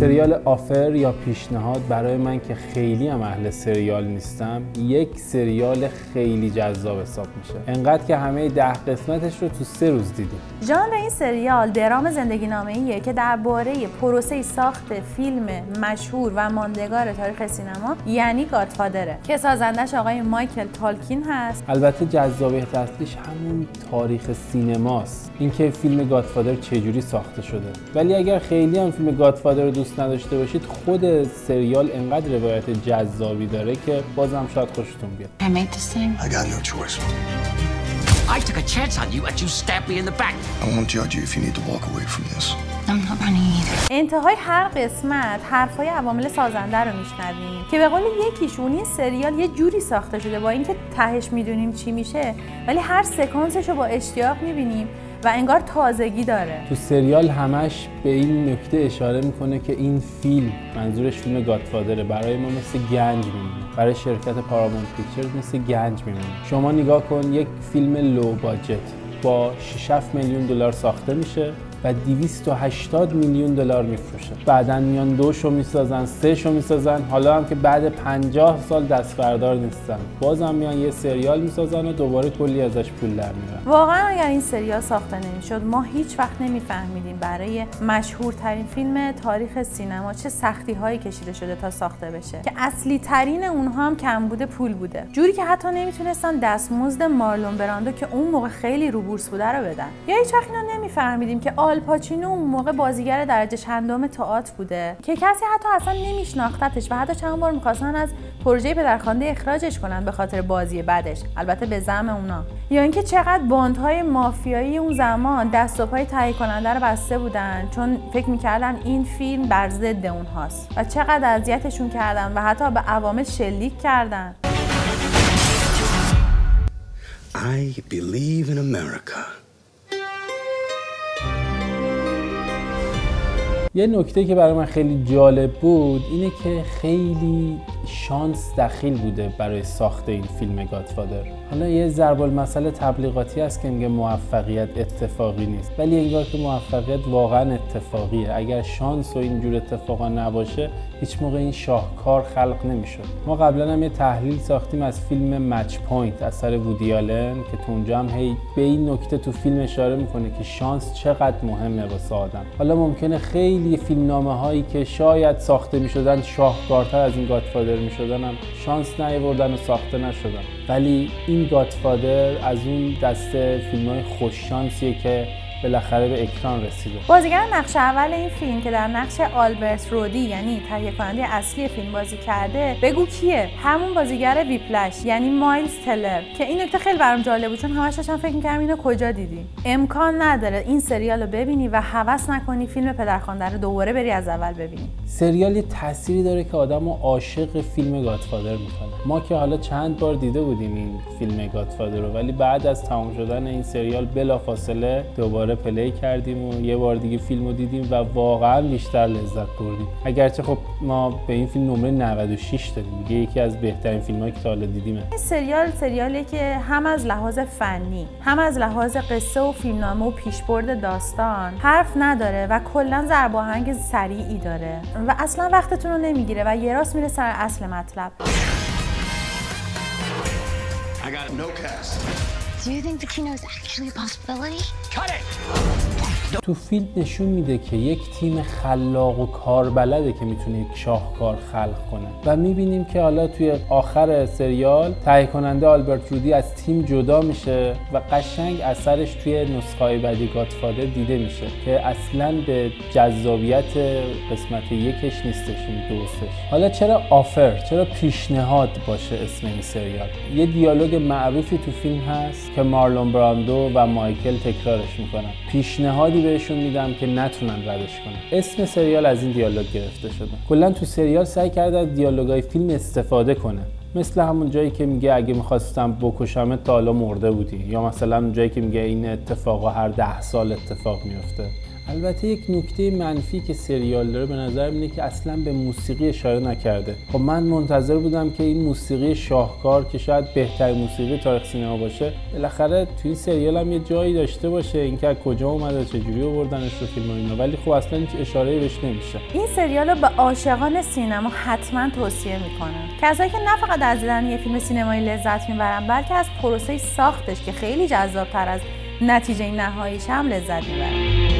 سریال آفر یا پیشنهاد برای من که خیلی هم اهل سریال نیستم یک سریال خیلی جذاب حساب میشه. انقدر که همه ده قسمتش رو تو سه روز دیدیم. ژانر این سریال درام زندگی نامه ایه که درباره پروسه ساخت فیلم مشهور و ماندگار تاریخ سینما یعنی گادفادره که سازندش آقای مایکل تالکین هست. البته جذابیت اصلیش همون تاریخ سینماست. اینکه فیلم گادفادر چجوری ساخته شده. ولی اگر خیلی هم فیلم گادفادر رو دوست نداشته باشید خود سریال انقدر روایت جذابی داره که بازم شاید خوشتون بیاد I made this thing. I got no choice. I took a chance on you and you stabbed me in the back. I won't judge you if you need to walk away from this. I'm not running either. انتهای هر قسمت حرفای عوامل سازنده رو میشنویم که به قول یکیشون این سریال یه جوری ساخته شده با اینکه تهش می‌دونیم چی میشه ولی هر سکانسش رو با اشتیاق می‌بینیم و انگار تازگی داره. تو سریال همش به این نکته اشاره می‌کنه که این فیلم منظورش فیلم گادفادره برای ما مثل گنج میمونه. برای شرکت پارامونت پیکچرز مثل گنج میمونه. شما نگاه کن یک فیلم لو باجت با 6 میلیون دلار ساخته میشه. و 280 میلیون دلار میفروشه. بعدا میان دوشو می‌سازن سه شو می‌سازن. حالا هم که بعد 50 سال دست بردار نیستن. بازم میان یه سریال می‌سازن و دوباره کلی ازش پول در میارن. واقعا اگر این سریال ساخته نمی‌شد ما هیچ وقت نمیفهمیدیم برای مشهورترین فیلم تاریخ سینما چه سختی هایی کشیده شده تا ساخته بشه. که اصلی ترین اونها هم کمبود پول بوده. جوری که حتی نمی‌تونستن دستمزد مارلون براندو که اون موقع خیلی رو بورس بوده رو بدن. یا هیچ وقت اینو نمیفهمیدیم که آل پاچینو اون موقع بازیگر درجه چندم تئاتر بوده. که کسی حتی اصلا نمیشناختتش و حتی چند بار می‌خواستن از پروژه پدرخوانده اخراجش کنن به خاطر بازی بعدش. البته به زعم اونا. یا اینکه چقدر باندهای مافیایی اون زمان دست و پای تهیه کننده رو بسته بودن چون فکر می‌کردن این فیلم بر ضد اونهاست و چقدر اذیتشون کردن و حتی به عوامل شلیک کردن. I believe in America. یه نکته که برای من خیلی جالب بود اینه که خیلی شانس دخیل بوده برای ساخت این فیلم Godfather حالا یه ضرب المثل تبلیغاتی هست که میگه موفقیت اتفاقی نیست. ولی انگار که موفقیت واقعا اتفاقیه. اگر شانس و اینجور اتفاقا نباشه هیچ موقع این شاهکار خلق نمی‌شد. ما قبلا هم یه تحلیل ساختیم از فیلم Match Point اثر وودی آلن که تو اونجا هم هی به این نکته تو فیلم اشاره می‌کنه که شانس چقدر مهمه واسه آدم. حالا ممکنه خیلی فیلمنامه هایی که شاید ساخته می‌شدن شاهکارتر از این گادفادر می‌شدن هم. شانس نیاوردن و ساخته نشدن. ولی این گادفادر از اون دسته فیلم های خوششانسیه که بالاخره به اکران رسیده بازیگر نقش اول این فیلم که در نقش آلبرت رودی یعنی تهیه کننده اصلی فیلم بازی کرده بگو کیه؟ همون بازیگر ویپلش یعنی مایلز تلر که این نکته خیلی برام جالب بود چون همش داشتم فکر می‌کردم اینو کجا دیدی. امکان نداره این سریال رو ببینی و هوس نکنی فیلم پدرخوانده رو دوباره بری از اول ببینی. سریال یه تأثیری داره که آدم رو عاشق فیلم گادفادر می‌کنه. ما که حالا چند بار دیده بودیم این فیلم گادفادر رو ولی بعد از تمام شدن این سریال بلافاصله دوباره پلی کردیم و یه بار دیگه فیلم رو دیدیم و واقعا بیشتر لذت بردیم. اگرچه خب ما به این فیلم نمره 96 دادیم دیگه یکی از بهترین فیلم که تا حالا دیدیمه این سریال سریالی که هم از لحاظ فنی هم از لحاظ قصه و فیلمنامه و پیشبرد داستان حرف نداره و کلا ضرب آهنگ سریعی داره و اصلا وقتتون رو نمی‌گیره و یه راست میره سر اصل مطلب. I got no cast. Do you think the kino is actually a possibility? Cut it! تو فیلم نشون میده که یک تیم خلاق و کاربلده که می‌تونه یک شاهکار خلق کنه. و می‌بینیم که حالا توی آخر سریال تهیه کننده آلبرت رودی از تیم جدا میشه و قشنگ اثرش توی نسخه بعدی گادفادر دیده میشه که اصلا به جذابیت قسمت یکش نیستش این دوستش. حالا چرا آفر؟ چرا پیشنهاد باشه اسم این سریال؟ یه دیالوگ معروفی تو فیلم هست که مارلون براندو و مایکل تکرارش می‌کنن. پیشنهادی بهشون میدم که نتونن ردش کنن. اسم سریال از این دیالوگ گرفته شده. کلا تو سریال سعی کرده از دیالوگای فیلم استفاده کنه. مثل همون جایی که میگه اگه می‌خواستم بکشم تا حالا مرده بودی. یا مثلا اون جایی که میگه این اتفاقا هر ده سال اتفاق میفته البته یک نکته منفی که سریال داره به نظر اینه که اصلا به موسیقی اشاره نکرده. خب من منتظر بودم که این موسیقی شاهکار که شاید بهترین موسیقی تاریخ سینما باشه بالاخره تو این سریال هم یه جایی داشته باشه اینکه کجا اومده چجوری آوردنش رو فیلم اینا. ولی خب اصلا هیچ اشاره بهش نمیشه. این سریال رو به عاشقان سینما حتما توصیه می‌کنم. کسایی که نه فقط از دیدن یه فیلم سینمایی لذت می‌برن بلکه از پروسه ساختش که خیلی جذابتر از نتیجه نهاییش هم لذت می‌برن.